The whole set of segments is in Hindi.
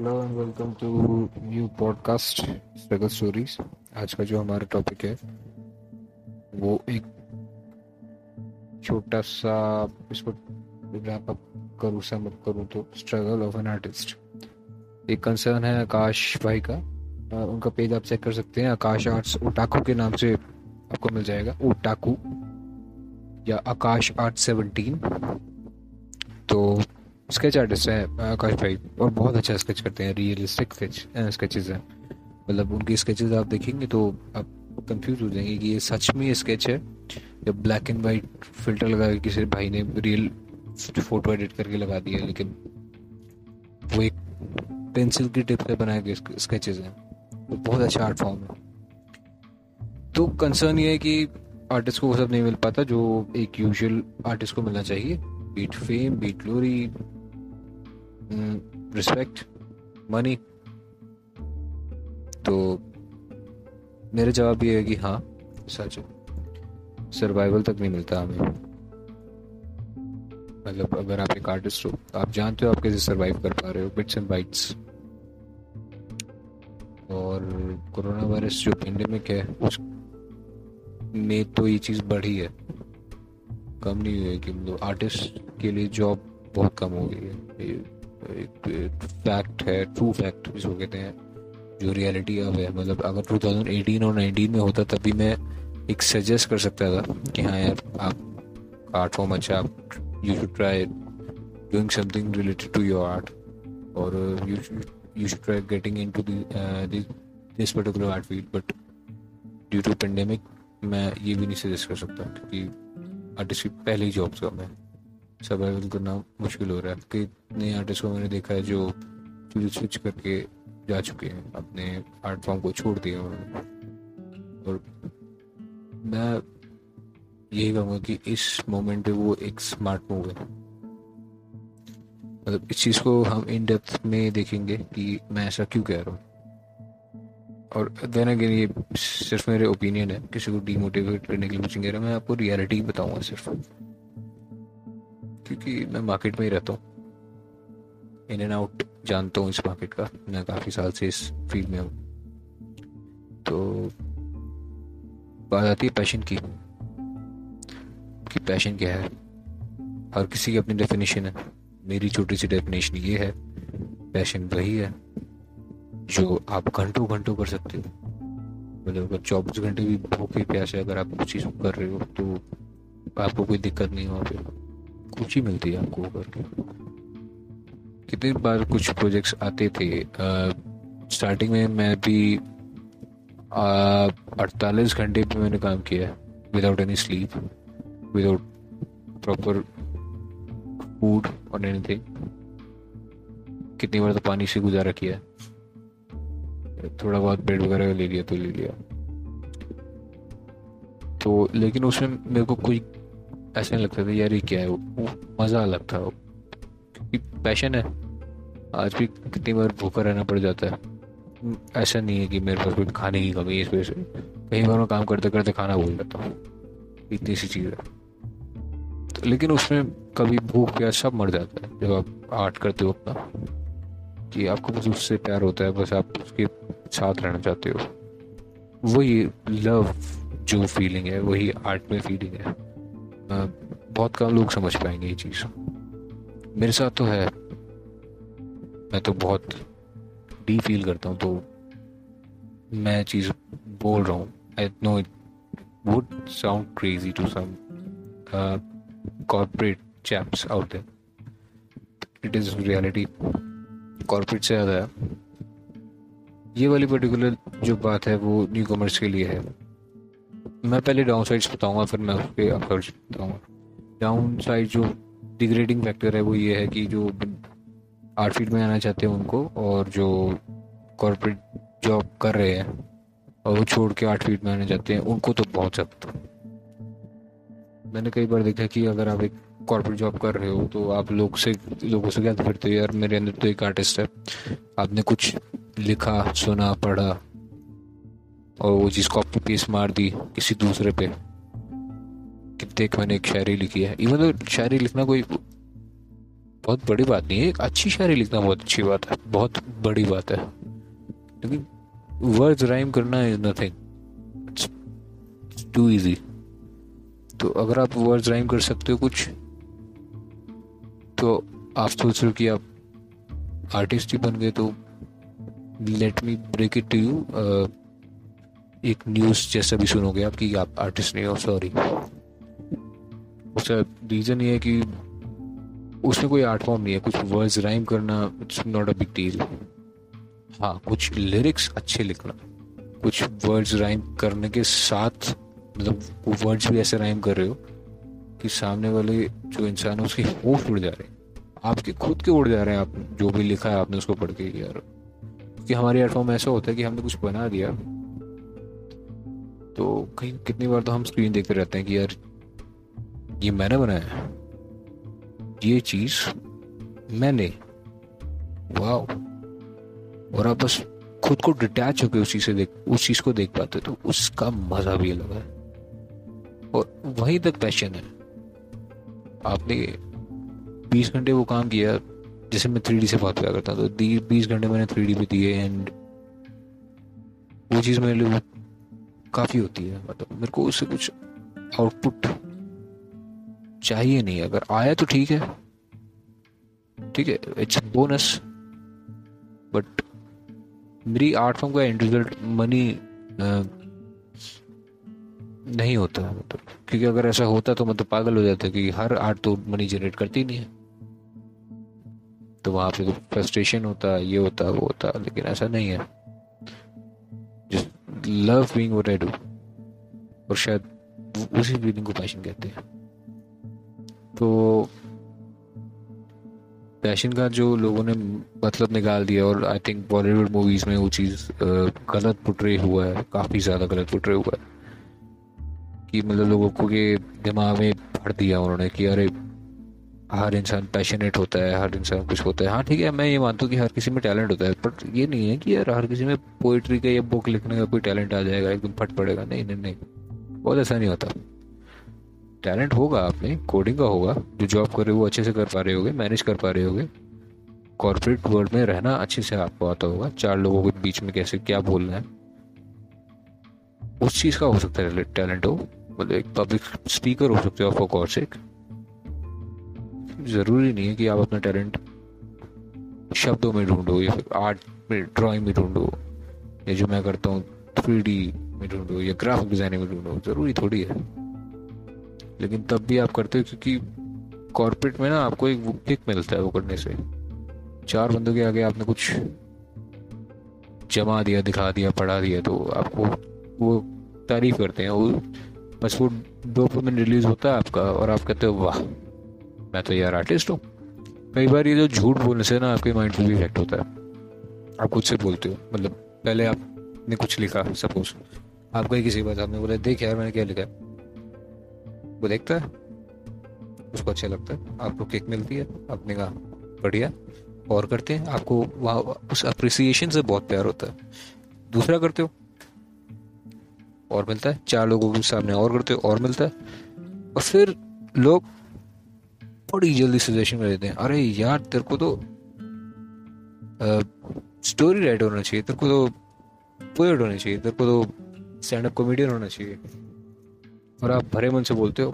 Hello and welcome to new podcast struggle stories आज का जो हमारा टॉपिक है वो एक छोटा सा इसको रैप अप करूँ सम अप करूँ तो स्ट्रगल ऑफ़ एन आर्टिस्ट एक कंसर्न है आकाश भाई का। आ, उनका पेज आप चेक कर सकते हैं। आकाश आर्ट्स ओटाकू के नाम से आपको मिल जाएगा। ओटाकू या आकाश आर्ट सेवनटीन तो स्केच आर्टिस्ट है आकाश भाई, और बहुत अच्छा स्केच करते हैं रियलिस्टिक स्केच स्केचेस हैं। मतलब उनकी स्केचेस आप देखेंगे तो आप कंफ्यूज हो जाएँगे कि ये सच में स्केच है, या ब्लैक एंड वाइट फ़िल्टर लगा के किसी भाई ने रियल फ़ोटो एडिट करके लगा दिया लेकिन वो एक पेंसिल की टिप से बनाए गए स्केचेस हैं। तो बहुत अच्छा आर्ट फॉर्म है। तो कंसर्न ये है कि आर्टिस्ट को वो सब नहीं मिल पाता, जो एक यूजुअल आर्टिस्ट को मिलना चाहिए। Be it fame be it glory respect money तो मेरा जवाब ये है कि हाँ सच सर्वाइवल तक नहीं मिलता हमें। मतलब अगर आप एक आर्टिस्ट हो तो आप जानते हो आप कैसे सर्वाइव कर पा रहे हो बिट्स एंड बाइट्स और कोरोना वायरस जो पेंडेमिक है, उस में तो ये चीज़ बढ़ी है। कम नहीं हुई है कि मतलब आर्टिस्ट के लिए जॉब बहुत कम हो गई है। फैक्ट है ट्रू फैक्ट जिसको कहते हैं, जो रियलिटी अब है। मतलब अगर 2018 और 19 में होता तभी मैं एक सजेस्ट कर सकता था कि हाँ यार, आप आर्ट फॉर्म अच्छा आप you should try doing something related to your art और you should try getting into this particular art field but due to pandemic मैं ये भी नहीं सजेस्ट कर सकता, क्योंकि आर्टिस्ट की पहली जॉब कम है सर्वाइवल करना मुश्किल हो रहा है। कितने आर्टिस्ट को मैंने देखा है जो स्विच करके जा चुके हैं, अपने आर्ट फॉर्म को छोड़ दिया उन्होंने। और मैं यही कहूँगा कि इस मोमेंट पे वो एक स्मार्ट मूव है। मतलब इस चीज़ को हम इन डेप्थ में देखेंगे कि मैं ऐसा क्यों कह रहा हूँ। और देन अगेन ये सिर्फ़ मेरे ओपिनियन है, किसी को डीमोटिवेट करने के लिए रहा मैं आपको रियलिटी बताऊँगा सिर्फ़। क्योंकि मैं मार्केट में ही रहता हूँ। इन एंड आउट जानता हूँ इस मार्केट का। मैं काफ़ी साल से इस फ़ील्ड में हूँ। तो बात आती है पैशन की। कि पैशन क्या है? हर किसी की अपनी डेफिनेशन है। मेरी छोटी सी डेफिनेशन ये है पैशन वही है, जो आप घंटों घंटों कर सकते हो। मतलब अगर चौबीस घंटे भी भूखे प्यासे अगर आप कुछ चीज़ कर रहे हो तो आपको कोई दिक्कत नहीं पे। ही मिलती है आपको करके कितनी बार कुछ प्रोजेक्ट्स आते थे? स्टार्टिंग में मैं भी अड़तालीस घंटे पे मैंने काम किया है without any sleep without proper food और एनीथिंग कितनी बार तो पानी से गुजारा किया थोड़ा बहुत बेड वगैरह ले लिया तो ले लिया। तो लेकिन उसमें मेरे को कोई ऐसा नहीं लगता था यार ये क्या है, वो मज़ा अलग था। क्योंकि पैशन है। आज भी कितनी बार भूखा रहना पड़ जाता है। ऐसा नहीं है कि मेरे पास कोई खाने की कमी है इस वजह से। कई बार मैं काम करते करते खाना भूल जाता हूँ। इतनी सी चीज़ है। तो लेकिन उसमें कभी भूख प्यास सब मर जाता है, जब आप आर्ट करते हो अपना। कि आपको बस उससे प्यार होता है, बस आप उसके साथ रहना चाहते हो। वही लव जो फीलिंग है, वही आर्ट में फीलिंग है। बहुत कम लोग समझ पाएँगे ये चीज़। मेरे साथ तो है। मैं तो बहुत डी फील करता हूँ तो मैं चीज़ बोल रहा हूँ। I know it would sound crazy to some corporate chaps out there it is reality corporate से ज़्यादा। है ये वाली पर्टिकुलर जो बात है, वो न्यू कॉमर्स के लिए है। मैं पहले डाउन साइड्स बताऊँगा, फिर मैं उसके अपवर्ड्स बताऊँगा। डाउन साइड जो डिग्रेडिंग फैक्टर है, वो ये है कि जो आर्ट फ़ील्ड में आना चाहते हैं उनको और जो कॉरपोरेट जॉब कर रहे हैं और वो छोड़ के आर्ट फ़ील्ड में आना चाहते हैं, उनको तो बहुत सख्त मैंने कई बार देखा कि अगर आप एक कॉर्पोरेट जॉब कर रहे हो तो आप लोग से, लोगों से क्या फिरते हो, यार मेरे अंदर तो एक आर्टिस्ट है। आपने कुछ लिखा, सुना, पढ़ा और वो चीज़ कॉपी पेस्ट मार दी किसी दूसरे पे। कि देख मैंने एक शायरी लिखी है। इवन तो शायरी लिखना कोई बहुत बड़ी बात नहीं है, एक अच्छी शायरी लिखना बहुत अच्छी बात है, बहुत बड़ी बात है। लेकिन वर्ड्स राइम करना इज़ नथिंग टू इजी तो अगर आप वर्ड्स राइम कर सकते हो कुछ तो आप सोच रहे हो कि आप आर्टिस्ट ही बन गए तो let me break it to you एक न्यूज़ जैसा भी सुनोगे आप कि आप आर्टिस्ट नहीं हो सॉरी उसका रीज़न ये है कि उसमें कोई आर्ट फॉर्म नहीं है, कुछ वर्ड्स राइम करना it's not a big deal हाँ कुछ लिरिक्स अच्छे लिखना, कुछ वर्ड्स राइम करने के साथ मतलब वो वर्ड्स भी ऐसे राइम कर रहे हो कि सामने वाले जो इंसान है, उसके होश उड़ जा रहे हैं। आपके, खुद के उड़ जा रहे हैं, आप जो भी लिखा है आपने उसको पढ़ के यार कि हमारी आर्ट फॉर्म ऐसा होता है कि हमने कुछ बना दिया तो कहीं कितनी बार तो हम स्क्रीन देखते रहते हैं कि यार, ये मैंने बनाया ये चीज़ मैंने। वाह और आप बस खुद को डिटैच होकर उस चीज़ से देख, उस चीज़ को देख पाते तो उसका मज़ा भी अलग है। और वहीं तक पैशन है। आपने बीस घंटे वो काम किया, जैसे मैं थ्री से बात किया करता तो बीस घंटे मैंने थ्री पे दिए एंड वो चीज़ मेरे लिए काफ़ी होती है। मतलब मेरे को उससे कुछ आउटपुट चाहिए नहीं। अगर आया तो ठीक है। ठीक है इट्स बोनस बट मेरी आर्ट फॉर्म का एंड रिज़ल्ट मनी नहीं होता। मतलब क्योंकि अगर ऐसा होता तो मतलब पागल हो जाता कि हर आर्ट तो मनी जनरेट करती नहीं है। तो वहाँ पे तो फ्रस्ट्रेशन होता, ये होता, वो होता, लेकिन ऐसा नहीं है। Love being what I do और शायद उसी फीलिंग को पैशन कहते हैं। तो पैशन का जो लोगों ने मतलब निकाल दिया और आई थिंक बॉलीवुड मूवीज़ में वो चीज़ गलत पुटरे हुआ है, काफ़ी ज़्यादा गलत पुटरे हुआ है। कि मतलब लोगों को के दिमाग में भर दिया उन्होंने कि अरे हर इंसान पैशनेट होता है, हर इंसान कुछ होता है। हाँ ठीक है, मैं ये मानता हूँ कि हर किसी में टैलेंट होता है बट ये नहीं है कि यार हर किसी में पोइट्री का या बुक लिखने का कोई टैलेंट आ जाएगा, एकदम फट पड़ेगा। नहीं नहीं नहीं। बहुत ऐसा नहीं होता। टैलेंट होगा आपने कोडिंग का होगा। जो जॉब कर रहे हो वो अच्छे से कर पा रहे होगे मैनेज कर पा रहे होगे। कॉर्पोरेट वर्ल्ड में रहना अच्छे से आपको आता होगा। चार लोगों के बीच में कैसे क्या बोलना है। उस चीज़ का हो सकता है टैलेंट हो। मतलब एक पब्लिक स्पीकर हो सकते हो फॉर गॉड सेक ज़रूरी नहीं है कि आप अपना टैलेंट शब्दों में ढूंढो या फिर आर्ट में, ड्राइंग में ढूंढो, या जो मैं करता हूँ थ्री में ढूंढो, या ग्राफिक डिज़ाइनिंग में ढूंढो, ज़रूरी थोड़ी है। लेकिन तब भी आप करते हो, क्योंकि कॉर्पोरेट में ना आपको एक किक मिलता है वो करने से। चार बंदों के आगे आपने कुछ जमा दिया, दिखा दिया, पढ़ा दिया तो आपको वो तारीफ़ करते हैं। वो बस वो डोपामिन रिलीज़ होता है आपका और आप कहते हो, वाह मैं तो यार आर्टिस्ट हूँ। कई बार ये जो झूठ बोलने से ना आपके माइंड पे भी इफ़ेक्ट होता है। आप खुद से बोलते हो मतलब पहले आपने कुछ लिखा सपोज़ आप कहीं किसी बात आपने बोला, देख यार, मैंने क्या लिखा है? वो देखता है। उसको अच्छा लगता है। आपको केक मिलती है। आपने कहा, बढ़िया। और करते हैं। आपको वहाँ, उस अप्रिसिएशन से बहुत प्यार होता है। दूसरा करते हो। और मिलता है। चार लोगों के सामने और करते हो, और मिलता है। और फिर लोग बड़ी जल्दी सजेशन कर देते हैं। अरे यार, तेरे को तो स्टोरी राइटर होना चाहिए, तेरे को तो पोएट होना चाहिए, तेरे को तो स्टैंड अप कॉमेडियन होना चाहिए। और आप भरे मन से बोलते हो।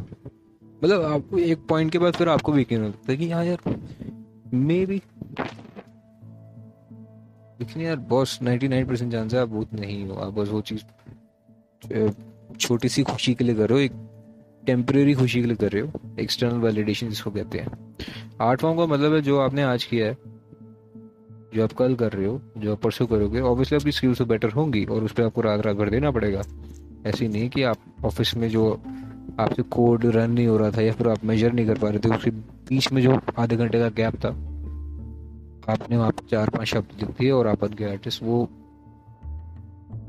मतलब आपको एक पॉइंट के बाद फिर आपको भी यकीन होता है कि हाँ यार मे भी लेकिन यार बॉस 99 परसेंट चांस है आप भूत नहीं हो। आप बस वो चीज़ छोटी सी खुशी के लिए करो, एक टेम्परेरी खुशी के लिए कर रहे हो एक्सटर्नल वैलिडेशन जिसको कहते हैं। आर्ट फॉर्म का मतलब है जो आपने आज किया है, जो आप कल कर रहे हो, जो आप परसों करोगे ऑब्वियसली आपकी स्किल्स तो बेटर होंगी और उस पर आपको रात रात भर देना पड़ेगा। ऐसी नहीं कि आप ऑफ़िस में जो आपसे कोड रन नहीं हो रहा था या फिर आप मेजर नहीं कर पा रहे थे, उसके बीच में जो आधे घंटे का गैप था, आपने वहाँ चार पाँच शब्द लिख दिए और आप बन गए आर्टिस्ट वो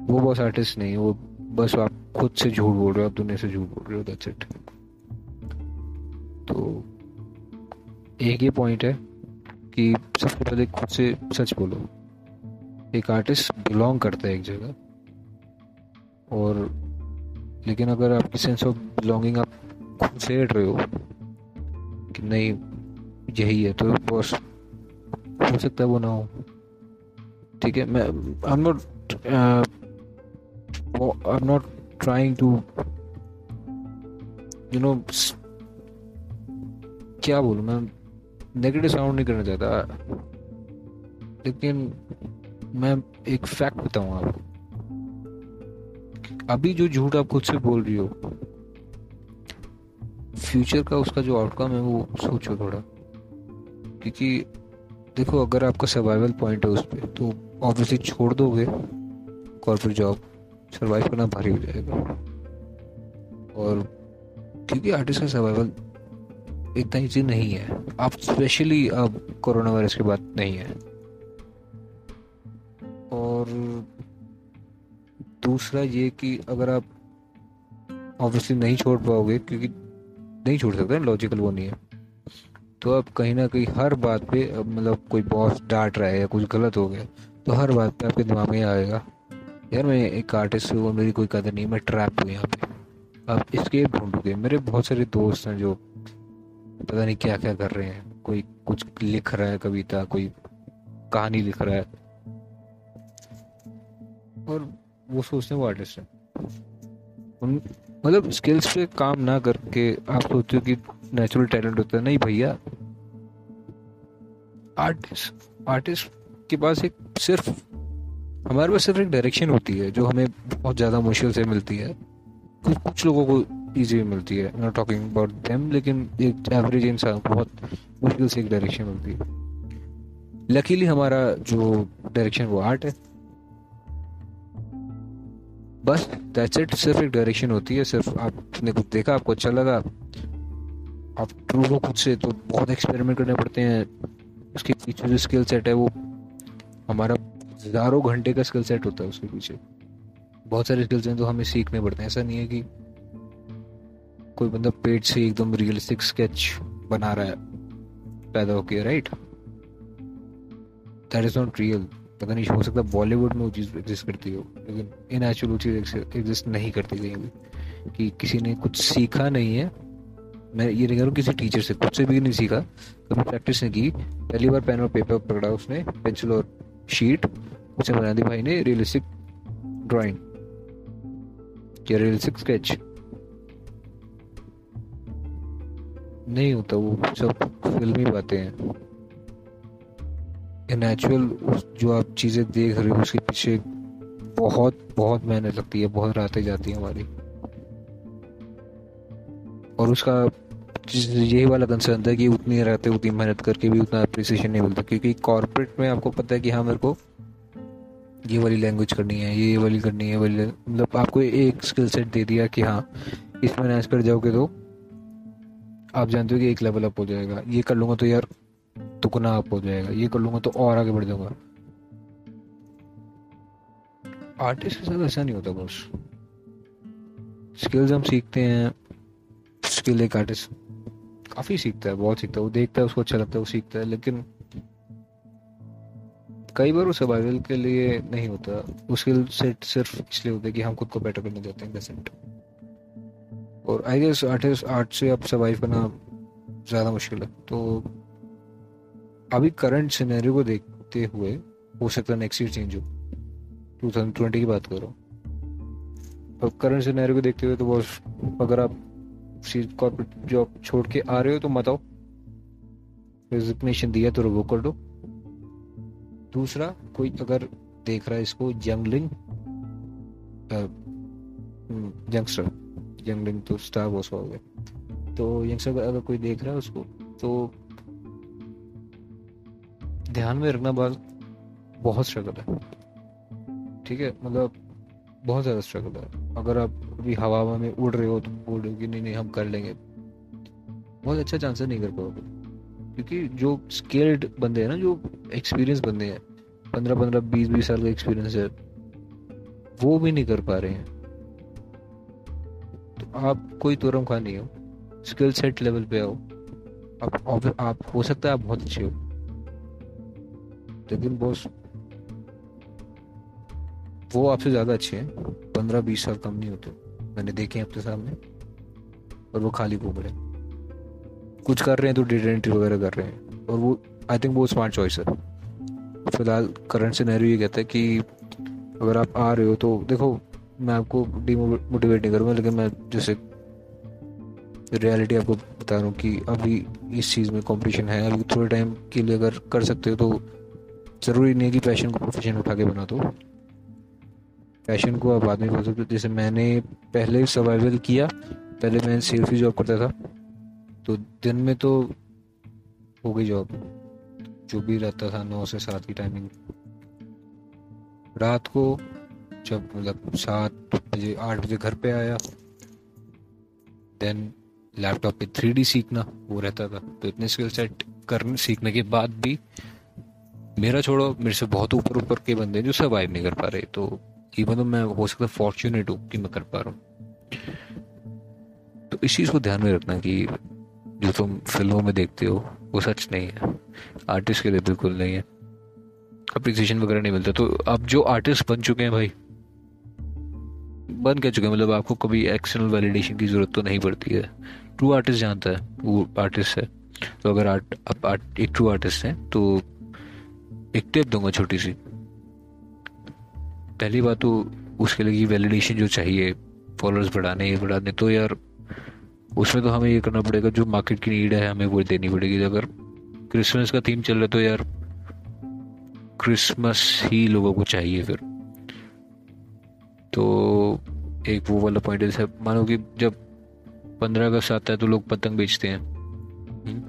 वो बॉस आर्टिस्ट नहीं, वो बस आप खुद से झूठ बोल रहे हो, आप दुनिया से झूठ बोल रहे हो दैट्स इट तो एक ये पॉइंट है कि सबसे पहले खुद से सच बोलो। एक आर्टिस्ट बिलोंग करता है एक जगह, और लेकिन अगर आपकी सेंस ऑफ़ बिलोंगिंग आप खुद से हट रहे हो, कि नहीं, यही है तो बॉस हो सकता है वो ना हो। ठीक है, मैं I am not am not trying to you know क्या बोलूँ मैं नेगेटिव साउंड नहीं करना चाहता। लेकिन मैं एक फैक्ट बताऊँ आपको। अभी जो झूठ आप खुद से बोल रही हो फ्यूचर का उसका जो आउटकम है वो सोचो थोड़ा। क्योंकि देखो, अगर आपका सर्वाइवल पॉइंट है उस पर तो ऑब्वियसली छोड़ दोगे कॉर्पोरेट जॉब सर्वाइव करना भारी हो जाएगा। और क्योंकि आर्टिस्ट का सर्वाइवल इतना ईजी नहीं है। आप स्पेशली अब कोरोना वायरस के बाद नहीं है। और दूसरा ये कि अगर आप ऑब्वियसली नहीं छोड़ पाओगे, क्योंकि नहीं छोड़ सकते लॉजिकल वो नहीं है। तो आप कहीं ना कहीं हर बात पे मतलब कोई बॉस डांट रहा है या कुछ गलत हो गया तो हर बात पे आपके दिमाग में आएगा। यार मैं एक आर्टिस्ट हूँ मेरी कोई कदर नहीं, मैं ट्रैप हूँ यहाँ पे। आप स्केप ढूंढोगे। मेरे बहुत सारे दोस्त हैं जो पता नहीं क्या क्या कर रहे हैं। कोई कुछ लिख रहा है कविता, कोई कहानी लिख रहा है। और वो सोचते हैं वो आर्टिस्ट है। उन मतलब स्किल्स पे काम ना करके आप सोचते हो कि नेचुरल टैलेंट होता है। नहीं भैया। आर्टिस्ट आर्टिस्ट के पास एक सिर्फ़ हमारे पास सिर्फ़ एक डायरेक्शन होती है, जो हमें बहुत ज़्यादा मुश्किल से मिलती है। कुछ कुछ लोगों को ईजी मिलती है नॉट टॉकिंग अबाउट देम लेकिन एक एवरेज इंसान बहुत मुश्किल से एक डायरेक्शन मिलती है। लकीली हमारा जो डायरेक्शन वो आर्ट है। बस दैट्स इट सिर्फ़ एक डायरेक्शन होती है, सिर्फ़ आपने कुछ देखा, आपको अच्छा लगा। आप ट्रू हो खुद से तो बहुत एक्सपेरिमेंट करने पड़ते हैं, उसके पीछे जो स्किल सेट है वो हमारा हज़ारों घंटे का स्किल सेट होता है उसके पीछे। बहुत सारे स्किल्स हैं तो हमें सीखने पड़ते हैं। ऐसा नहीं है कि कोई बंदा पेट से एकदम रियलिस्टिक स्केच बना रहा है, पैदा होके right that is not real पता नहीं, हो सकता बॉलीवुड में वो चीज़ एग्जिस्ट करती हो, लेकिन इन एक्चुअल चीज़ एग्जिस्ट नहीं करती कहीं भी। कि किसी ने कुछ सीखा नहीं है। मैं ये नहीं कह रहा किसी टीचर से, खुद से भी नहीं सीखा। कभी प्रैक्टिस नहीं की। पहली बार पेन और पेपर पकड़ा उसने पेंसिल और शीट उसे बना दी भाई ने रियलिस्टिक ड्राइंग या रियलिस्टिक स्केच नहीं होता, वो सब फिल्मी बातें हैं। नेचुरल जो आप चीज़ें देख रहे हो, उसके पीछे बहुत बहुत मेहनत लगती है, बहुत रातें जाती है हमारी। और उसका यही वाला कंसर्न था कि उतनी रातें उतनी मेहनत करके भी उतना अप्रिसिएशन नहीं मिलता। क्योंकि कॉर्पोरेट में आपको पता है कि हाँ मेरे को ये वाली लैंग्वेज करनी है, ये वाली करनी है वाली मतलब आपको एक स्किल सेट दे दिया कि हाँ इसमें मैनेज कर जाओगे तो आप जानते हो कि एक लेवल अप हो जाएगा। ये कर लूँगा तो यार दुगना अप हो जाएगा। ये कर लूँगा तो और आगे बढ़ जाऊँगा। आर्टिस्ट के साथ ऐसा नहीं होता बस। स्किल्स हम सीखते हैं स्किल एक आर्टिस्ट काफ़ी सीखता है, बहुत सीखता है। वो देखता है, उसको अच्छा लगता है, वो सीखता है, लेकिन कई बार वो सर्वाइवल के लिए नहीं होता। वो स्किल सेट सिर्फ़ इसलिए होता है कि हम खुद को बेटर करने देते हैं और आई गेस आर्टिस्ट आर्ट से अब सर्वाइव करना ज़्यादा मुश्किल है। तो अभी करंट सिनेरियो को देखते हुए हो सकता है नेक्स्ट ईयर चेंज हो। 2020 की बात करो। अब करंट सिनेरियो को देखते हुए तो बस, अगर आप कॉर्पोरेट जॉब छोड़ के आ रहे हो तो मत आओ। रेजिग्नेशन दिया तो वो कर दो। दूसरा, कोई अगर देख रहा है इसको जंगलिंग यंगस्टर यंगलिंग तो स्टार वॉस हो गया तो यंगस्टर अगर कोई देख रहा है उसको तो ध्यान में रखना बात बहुत स्ट्रगल है। ठीक है? मतलब बहुत ज़्यादा स्ट्रगल है। अगर आप अभी हवा में उड़ रहे हो तो बोल रहे हो कि नहीं नहीं, हम कर लेंगे। बहुत अच्छा चांसेस नहीं कर पाओगे। क्योंकि जो स्किल्ड बंदे हैं ना, जो एक्सपीरियंस बंदे हैं, पंद्रह पंद्रह, बीस बीस साल का एक्सपीरियंस है, वो भी नहीं कर पा रहे हैं। तो आप कोई तुरम खा नहीं हो स्किल सेट लेवल पे आओ। आप आप हो सकता है आप बहुत अच्छे हो। लेकिन बॉस वो आपसे ज़्यादा अच्छे हैं, पंद्रह, बीस साल कम नहीं होते। मैंने देखे अपने सामने। और वो खाली घूम रहे कुछ कर रहे हैं तो डेटा एंट्री वगैरह कर रहे हैं। और वो आई थिंक वो स्मार्ट चॉइस है। फ़िलहाल करंट सिनेरियो ये कहता है कि अगर आप आ रहे हो तो देखो, मैं आपको डीमोटिवेट नहीं करूँगा, लेकिन मैं जैसे रियलिटी आपको बता रहा हूँ कि अभी इस चीज़ में कंपटीशन है। अभी थोड़े टाइम के लिए अगर कर सकते हो तो ज़रूरी नहीं है कि पैशन को प्रोफेशन उठा के बना दो पैशन को आप बाद में सकते हो। जैसे मैंने पहले सर्वाइवल किया, पहले मैं सेल्स ही जॉब करता था। तो दिन में तो हो गई जॉब जो भी रहता था नौ से सात की टाइमिंग रात को जब मतलब सात बजे, आठ बजे घर पे आया देन लैपटॉप पे थ्री डी सीखना, वो रहता था। तो इतने स्किल सेट करने, सीखने के बाद भी मेरा छोड़ो, मेरे से बहुत ऊपर ऊपर के बंदे जो सर्वाइव नहीं कर पा रहे। तो इवन तो मैं हो सकता फॉर्चुनेट हूँ कि मैं कर पा रहा हूँ। तो इस चीज़ को ध्यान में रखना कि जो तुम फ़िल्मों में देखते हो, वो सच नहीं है। आर्टिस्ट के लिए बिल्कुल नहीं है। अप्रिसिएशन वगैरह नहीं मिलता। तो अब जो आर्टिस्ट बन चुके हैं भाई, बन कह चुके हैं? मतलब आपको कभी एक्सटर्नल वैलिडेशन की ज़रूरत तो नहीं पड़ती है। ट्रू आर्टिस्ट जानता है, वो आर्टिस्ट है। तो अगर आर्ट आप आर्ट एक ट्रू आर्टिस्ट है तो एक टिप दूँगा छोटी सी। पहली बात तो उसके लिए वैलिडेशन जो चाहिए फॉलोअर्स बढ़ाने बढ़ाने तो यार उसमें तो हमें ये करना पड़ेगा, जो मार्केट की नीड है, हमें वो देनी पड़ेगी। अगर क्रिसमस का थीम चल रहा है तो यार क्रिसमस ही लोगों को चाहिए फिर। तो एक वो वाला पॉइंट है मानो कि जब पंद्रह अगस्त आता है तो लोग पतंग बेचते हैं। हम्म?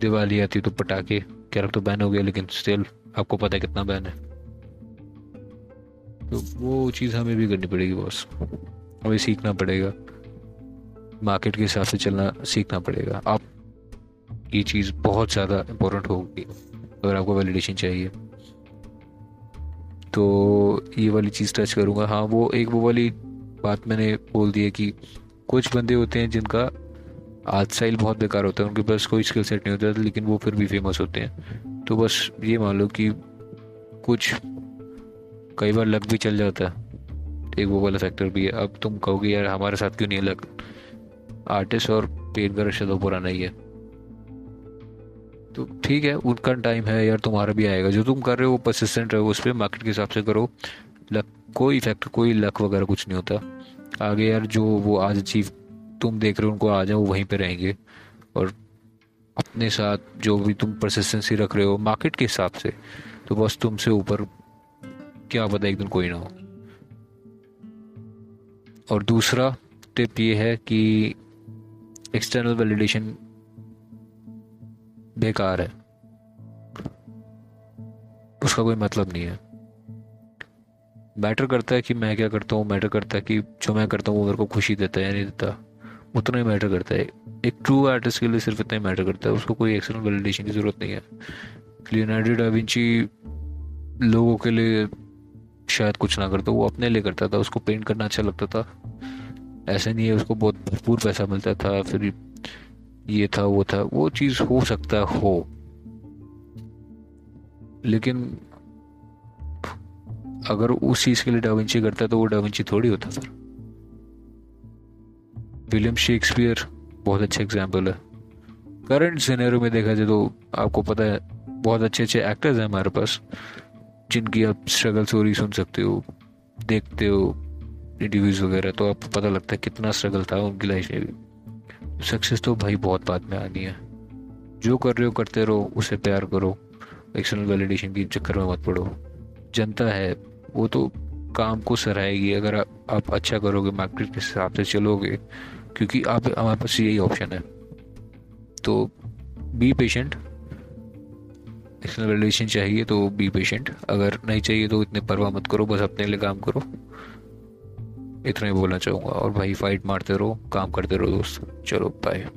दिवाली आती तो पटाखे क्या तो बैन हो गया, लेकिन स्टिल आपको पता है कितना बैन है। तो वो चीज़ हमें भी करनी पड़ेगी बॉस हमें सीखना पड़ेगा. मार्केट के हिसाब से चलना सीखना पड़ेगा. आप, ये चीज़ बहुत ज़्यादा इम्पोर्टेंट होगी अगर आपको वैलिडेशन चाहिए. तो ये वाली चीज़ टच करूँगा. हाँ वो एक वो वाली बात मैंने बोल दी है कि कुछ बंदे होते हैं जिनका आज स्टाइल बहुत बेकार होता है. उनके पास कोई स्किल सेट नहीं होता, लेकिन वो फिर भी फ़ेमस होते हैं. तो बस ये मान लो कि कुछ कई बार लक भी चल जाता है। एक वो वाला फैक्टर भी है। अब तुम कहोगे, यार, हमारे साथ क्यों नहीं है लक आर्टिस्ट और पेट का रिश्ता तो पुराना ही है। तो ठीक है, उनका टाइम है यार, तुम्हारा भी आएगा। जो तुम कर रहे हो, वो परसिस्टेंट रहो, उस पर मार्केट के हिसाब से करो। लक, कोई फैक्टर कोई लक वगैरह कुछ नहीं होता। आगे यार, जो वो आज अचीव तुम देख रहे हो, उनको आ जाओ वहीं पे रहेंगे। और अपने साथ जो भी तुम परसिस्टेंसी रख रहे हो मार्केट के हिसाब से तो बस तुमसे ऊपर क्या पता एक दिन कोई ना हो। और दूसरा टिप ये है कि एक्सटर्नल वैलिडेशन बेकार है। उसका कोई मतलब नहीं है। मैटर करता है कि मैं क्या करता हूँ मैटर करता है कि जो मैं करता हूँ वो मेरे को खुशी देता है या नहीं देता। उतना ही मैटर करता है। एक ट्रू आर्टिस्ट के लिए सिर्फ़ इतना ही मैटर करता है। उसको कोई एक्सटर्नल वैलिडेशन की ज़रूरत नहीं है। लियोनार्डो डाविंची लोगों के लिए शायद कुछ ना करता, वो अपने लिए करता था, उसको पेंट करना अच्छा लगता था। ऐसा नहीं है, उसको बहुत भरपूर पैसा मिलता था, फिर ये था, वो था, वो चीज़ हो सकता हो। लेकिन अगर उस चीज़ के लिए डाविंची करता तो वो डाविंची थोड़ी होता फिर विलियम शेक्सपियर बहुत अच्छा एग्ज़ाम्पल है। करंट सिनेरियो में देखा जाए तो आपको पता है, बहुत अच्छे अच्छे एक्टर्स हैं हमारे पास। जिनकी आप स्ट्रगल स्टोरी सुन सकते हो देखते हो इंटरव्यूज़ वगैरह तो आपको पता लगता है कितना स्ट्रगल था उनकी लाइफ में भी। सक्सेस तो भाई बहुत बाद में आनी है। जो कर रहे हो करते रहो उसे प्यार करो एक्सटर्नल वैलिडेशन के चक्कर में मत पड़ो। जनता है वो तो काम को सराहेगी। अगर आ, आप अच्छा करोगे मार्केट के हिसाब से चलोगे क्योंकि आप हमारे पास यही ऑप्शन है। तो बी पेशेंट एक्सटर्नल वैलिडेशन चाहिए तो बी पेशेंट अगर नहीं चाहिए तो इतने परवाह मत करो, बस अपने लिए काम करो। इतना ही बोलना चाहूँगा और भाई फाइट मारते रहो, काम करते रहो दोस्त। चलो बाय